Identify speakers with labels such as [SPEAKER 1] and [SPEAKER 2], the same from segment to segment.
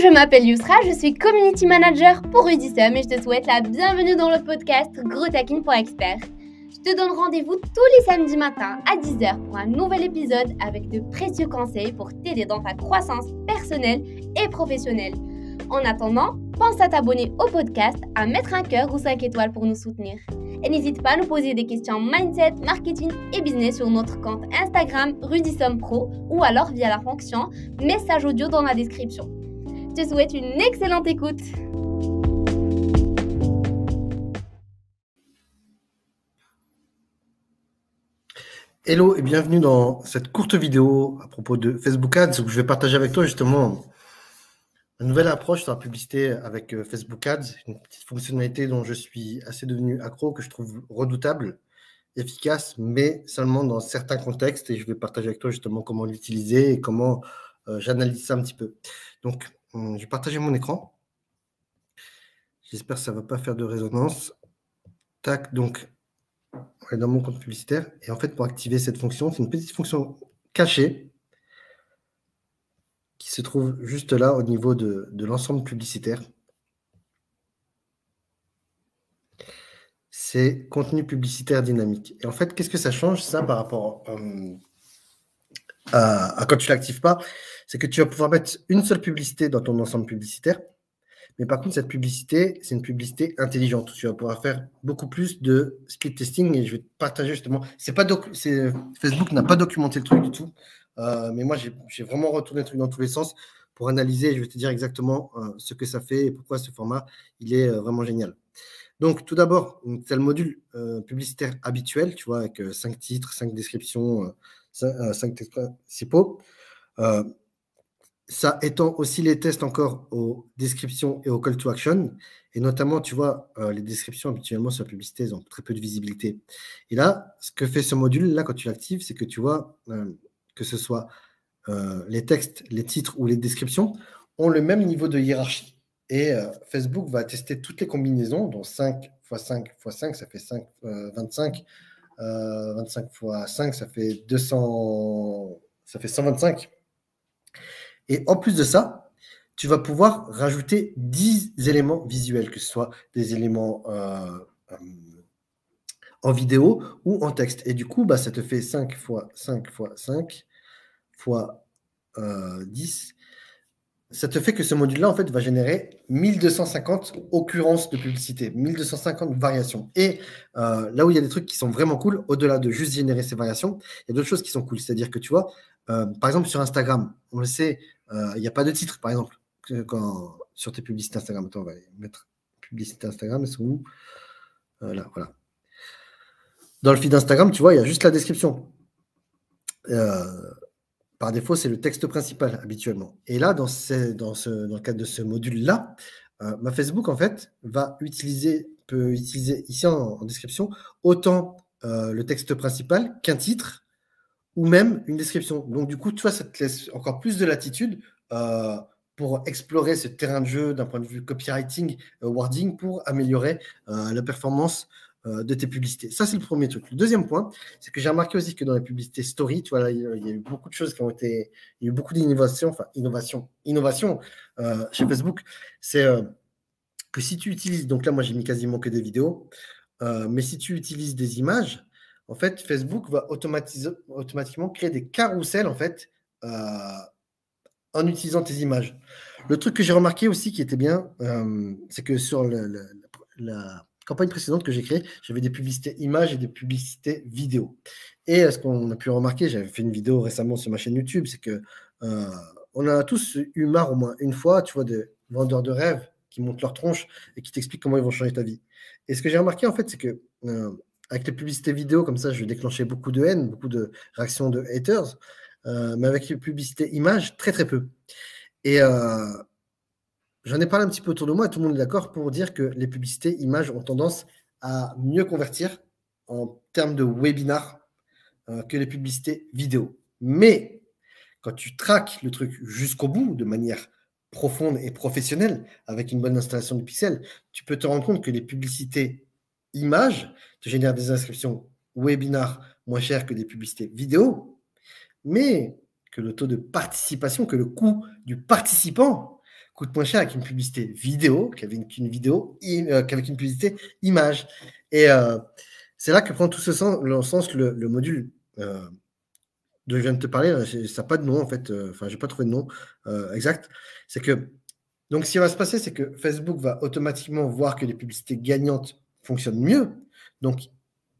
[SPEAKER 1] je m'appelle Yusra, je suis Community Manager pour Udisum et je te souhaite la bienvenue dans le podcast Expert. Je te donne rendez-vous tous les samedis matins à 10h pour un nouvel épisode avec de précieux conseils pour t'aider dans ta croissance personnelle et professionnelle. En attendant, pense à t'abonner au podcast, à mettre un cœur ou 5 étoiles pour nous soutenir. Et n'hésite pas à nous poser des questions mindset, marketing et business sur notre compte Instagram Rudissom Pro ou alors via la fonction message audio dans la description. Je te souhaite une excellente écoute.
[SPEAKER 2] Hello et bienvenue dans cette courte vidéo à propos de Facebook Ads où je vais partager avec toi justement une nouvelle approche sur la publicité avec euh, Facebook Ads, une petite fonctionnalité dont je suis assez devenu accro, que je trouve redoutable, efficace, mais seulement dans certains contextes. Et je vais partager avec toi justement comment l'utiliser et comment euh, j'analyse ça un petit peu. Donc, je vais partager mon écran. J'espère que ça ne va pas faire de résonance. Tac, donc, on est dans mon compte publicitaire. Et en fait, pour activer cette fonction, c'est une petite fonction cachée qui se trouve juste là au niveau de, l'ensemble publicitaire. C'est contenu publicitaire dynamique. Et en fait, qu'est-ce que ça change ça par rapport euh, à, quand tu l'actives pas C'est que tu vas pouvoir mettre une seule publicité dans ton ensemble publicitaire. Mais par contre, cette publicité, c'est une publicité intelligente. Tu vas pouvoir faire beaucoup plus de speed testing et je vais te partager justement. C'est pas Facebook n'a pas documenté le truc du tout. Euh, mais moi, j'ai vraiment retourné le truc dans tous les sens pour analyser. Je vais te dire exactement euh, ce que ça fait et pourquoi ce format, il est euh, vraiment génial. Donc, tout d'abord, c'est le module publicitaire habituel, tu vois, avec cinq titres, cinq descriptions, cinq, textes principaux. ça étend aussi les tests encore aux descriptions et aux call to action. Et notamment, tu vois, les descriptions habituellement sur la publicité, elles ont très peu de visibilité. Et là, ce que fait ce module-là, quand tu l'actives, c'est que tu vois que ce soit euh, les textes, les titres ou les descriptions, ont le même niveau de hiérarchie. Et euh, Facebook va tester toutes les combinaisons, dont 5 x 5 x 5, ça fait 5, 25. 25 x 5, ça fait 200, ça fait 125. Et en plus de ça, tu vas pouvoir rajouter 10 éléments visuels, que ce soit des éléments euh, en vidéo ou en texte. Et du coup, bah, ça te fait 5 x 5 x 5, fois 10, euh, ça te fait que ce module-là, en fait, va générer 1250 occurrences de publicité, 1250 variations. Et euh, là où il y a des trucs qui sont vraiment cool, au-delà de juste générer ces variations, il y a d'autres choses qui sont cool. C'est-à-dire que tu vois, euh, par exemple, sur Instagram, on le sait, il n'y a pas de titre, par exemple, quand, sur tes publicités Instagram. Attends, on va mettre publicité Instagram, elles sont où Là, voilà. Dans le feed Instagram, tu vois, il y a juste la description. Par défaut, c'est le texte principal habituellement. Et là, dans, dans, le cadre de ce module-là, euh, ma Facebook, en fait, va utiliser, peut utiliser ici en, description autant euh, le texte principal qu'un titre ou même une description. Donc, du coup, tu vois, ça te laisse encore plus de latitude euh, pour explorer ce terrain de jeu d'un point de vue copywriting, wording, pour améliorer la performance de tes publicités. Ça, c'est le premier truc. Le deuxième point, c'est que j'ai remarqué aussi que dans les publicités story, tu vois, il y a eu beaucoup de choses qui ont été, il y a eu beaucoup d'innovations, enfin, innovation, innovation euh, chez Facebook. C'est euh, que si tu utilises, donc là, moi, j'ai mis quasiment que des vidéos, mais si tu utilises des images, en fait, Facebook va automatiquement créer des carousels, en fait, en utilisant tes images. Le truc que j'ai remarqué aussi qui était bien, c'est que sur le, la campagne précédente que j'ai créée, j'avais des publicités images et des publicités vidéo. Et euh, ce qu'on a pu remarquer, j'avais fait une vidéo récemment sur ma chaîne YouTube, c'est que euh, on a tous eu marre au moins une fois, tu vois, des vendeurs de rêves qui montent leur tronche et qui t'expliquent comment ils vont changer ta vie. Et ce que j'ai remarqué en fait, c'est que euh, avec les publicités vidéo comme ça, je déclenchais beaucoup de haine, beaucoup de réactions de haters, mais avec les publicités images, très très peu. Et J'en ai parlé un petit peu autour de moi et tout le monde est d'accord pour dire que les publicités images ont tendance à mieux convertir en termes de webinar euh, que les publicités vidéo. Mais quand tu traques le truc jusqu'au bout de manière profonde et professionnelle, avec une bonne installation du pixel, tu peux te rendre compte que les publicités images te génèrent des inscriptions webinar moins chères que des publicités vidéo, mais que le taux de participation, que le coût du participant coûte moins cher avec une publicité vidéo qu'avec une vidéo, euh, qu'avec une publicité image. Et c'est là que prend tout ce sens, le, module dont je viens de te parler. Ça n'a pas de nom en fait. Enfin, j'ai pas trouvé de nom exact. C'est que donc, ce qui va se passer, c'est que Facebook va automatiquement voir que les publicités gagnantes fonctionnent mieux. Donc,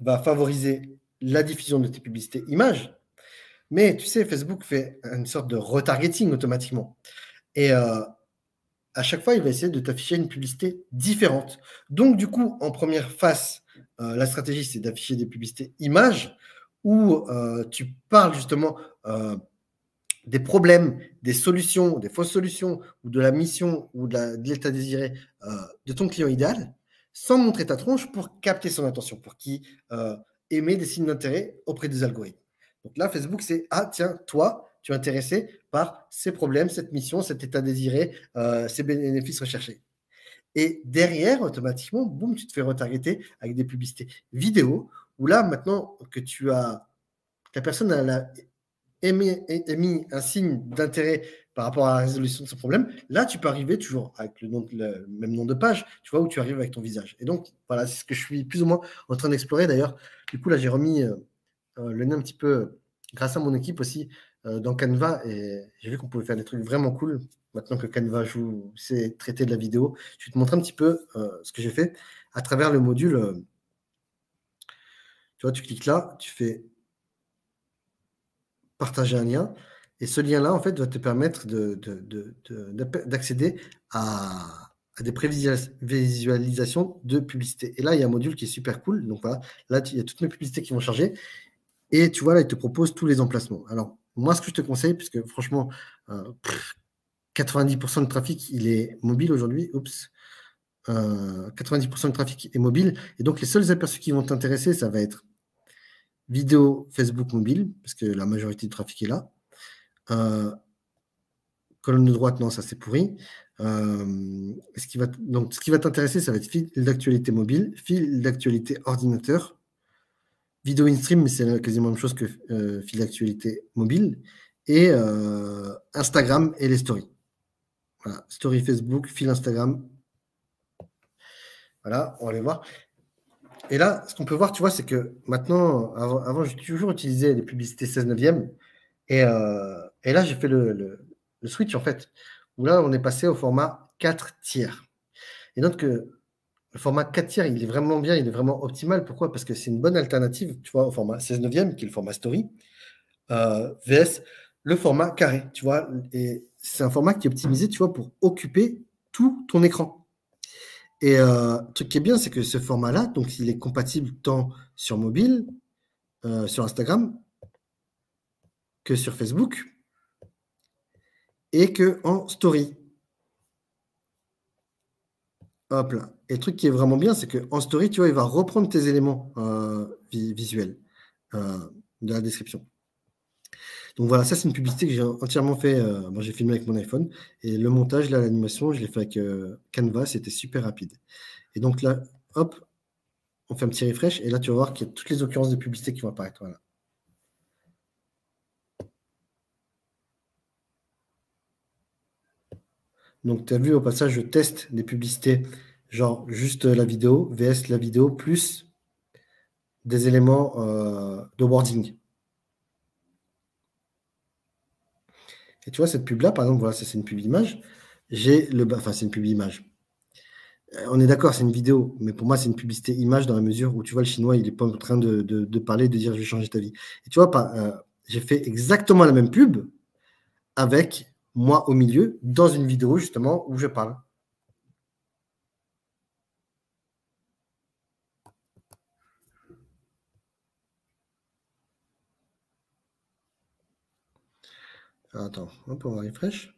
[SPEAKER 2] va favoriser la diffusion de tes publicités images. Mais tu sais, Facebook fait une sorte de retargeting automatiquement. Et euh, à chaque fois, il va essayer de t'afficher une publicité différente. Donc, du coup, en première phase, euh, la stratégie, c'est d'afficher des publicités images où euh, tu parles justement des problèmes, des solutions, des fausses solutions, ou de la mission, ou de l'état désiré euh, de ton client idéal, sans montrer ta tronche pour capter son attention, pour qu'il euh, émet des signes d'intérêt auprès des algorithmes. Donc là, Facebook, c'est Ah, tiens, toi, tu es intéressé par ces problèmes, cette mission, cet état désiré, euh, ces bénéfices recherchés. Et derrière, automatiquement, boum, tu te fais retargeter avec des publicités vidéo, où là, maintenant que tu as, la personne a la émis, un signe d'intérêt par rapport à la résolution de ce problème, là, tu peux arriver toujours avec le, nom, le, même nom de page, tu vois, où tu arrives avec ton visage. Et donc, voilà, c'est ce que je suis plus ou moins en train d'explorer. D'ailleurs, du coup, là, j'ai remis euh, euh, le nez un petit peu, grâce à mon équipe aussi, dans Canva, et j'ai vu qu'on pouvait faire des trucs vraiment cool. Maintenant que Canva joue, c'est traiter de la vidéo, je vais te montrer un petit peu ce que j'ai fait à travers le module. tu vois, tu cliques là, tu fais partager un lien. Et ce lien-là, en fait, va te permettre d'accéder de, à, à, des prévisualisations de publicité. Et là, il y a un module qui est super cool. Donc voilà, là, il y a toutes mes publicités qui vont charger. Et tu vois, là, il te propose tous les emplacements. Alors, moi, ce que je te conseille, puisque franchement, 90% euh, de trafic, il est mobile aujourd'hui. Oups. 90% euh, de trafic est mobile. Et donc, les seuls aperçus qui vont t'intéresser, ça va être vidéo Facebook mobile, parce que la majorité du trafic est là. Euh, colonne de droite, non, ça c'est pourri. Donc, ce qui va t'intéresser, ça va être fil d'actualité mobile, fil d'actualité ordinateur, vidéo in-stream, mais c'est quasiment la même chose que euh, fil d'actualité mobile, et Instagram et les stories. Voilà, story Facebook, fil Instagram. Voilà, on va aller voir. Et là, ce qu'on peut voir, tu vois, c'est que maintenant, avant, j'ai toujours utilisé les publicités 16 neuvième. Et, euh, et là, j'ai fait le, le, switch, en fait, où là, on est passé au format 4 tiers. Et donc, le format 4 tiers, il est vraiment bien, il est vraiment optimal. Pourquoi? Parce que c'est une bonne alternative, tu vois, au format 16 neuvième, qui est le format story, euh, VS, le format carré, tu vois. C'est un format qui est optimisé, tu vois, pour occuper tout ton écran. Et euh, le truc qui est bien, c'est que ce format-là, donc il est compatible tant sur mobile, euh, sur Instagram, que sur Facebook, et que en story. Hop là. Et le truc qui est vraiment bien, c'est qu'en story, tu vois, il va reprendre tes éléments euh, visuels de la description. Donc voilà, ça c'est une publicité que j'ai entièrement fait. Euh, j'ai filmé avec mon iPhone et le montage, là, l'animation, je l'ai fait avec euh, Canva, c'était super rapide. Et donc là, hop, on fait un petit refresh et là tu vas voir qu'il y a toutes les occurrences de publicité qui vont apparaître. Voilà. Donc tu as vu au passage, je teste des publicités, genre juste la vidéo, VS la vidéo, plus des éléments euh, de wording. Et tu vois, cette pub-là, par exemple, voilà, c'est une pub image. J'ai le. Enfin, c'est une pub image. Euh, on est d'accord, c'est une vidéo, mais pour moi, c'est une publicité image dans la mesure où tu vois, le chinois, il n'est pas en train de, parler, de dire je vais changer ta vie. Et tu vois, euh, j'ai fait exactement la même pub avec moi au milieu dans une vidéo justement où je parle. Attends, on peut voir refresh.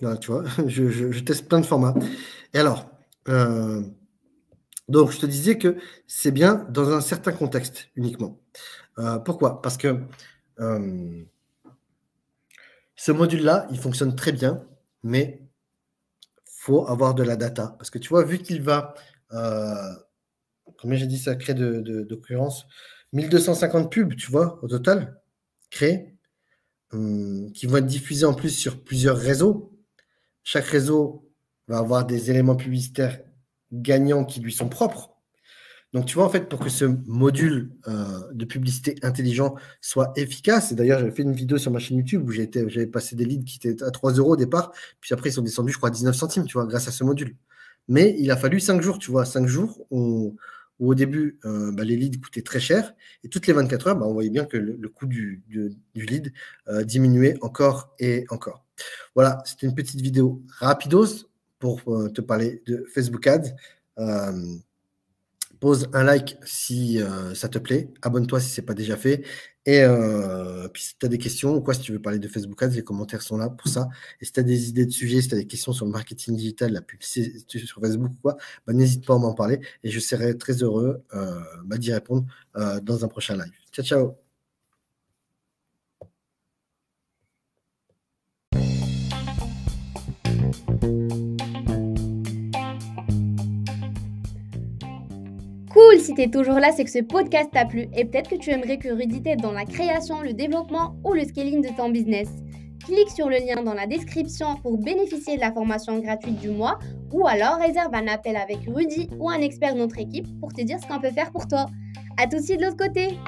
[SPEAKER 2] Là, tu vois, je, teste plein de formats. Et alors, euh, donc je te disais que c'est bien dans un certain contexte uniquement. Euh, pourquoi? Parce que euh, ce module-là, il fonctionne très bien, mais faut avoir de la data. Parce que tu vois, vu qu'il va combien j'ai dit ça crée de, d'occurrence 1250 pubs, tu vois, au total, créés, hum, qui vont être diffusés en plus sur plusieurs réseaux. Chaque réseau va avoir des éléments publicitaires gagnants qui lui sont propres. Donc, tu vois, en fait, pour que ce module euh, de publicité intelligent soit efficace, et d'ailleurs, j'avais fait une vidéo sur ma chaîne YouTube où j'avais passé des leads qui étaient à 3 euros au départ, puis après, ils sont descendus, je crois, à 19 centimes, tu vois, grâce à ce module. Mais il a fallu 5 jours, tu vois, 5 jours où, au début, euh, bah, les leads coûtaient très cher, et toutes les 24 heures, bah, on voyait bien que le, coût du, lead euh, diminuait encore et encore. Voilà, c'était une petite vidéo rapidos pour te parler de Facebook Ads pose un like si euh, ça te plaît, abonne-toi si ce n'est pas déjà fait. Et euh, puis si tu as des questions ou quoi, si tu veux parler de Facebook Ads, les commentaires sont là pour ça. Et si tu as des idées de sujets, si tu as des questions sur le marketing digital, la publicité sur Facebook ou quoi, bah, n'hésite pas à m'en parler et je serai très heureux euh, bah, d'y répondre dans un prochain live. Ciao, ciao
[SPEAKER 1] Cool, si t'es toujours là, c'est que ce podcast t'a plu et peut-être que tu aimerais que Rudy t'aide dans la création, le développement ou le scaling de ton business. Clique sur le lien dans la description pour bénéficier de la formation gratuite du mois ou alors réserve un appel avec Rudy ou un expert de notre équipe pour te dire ce qu'on peut faire pour toi. À tout de suite de l'autre côté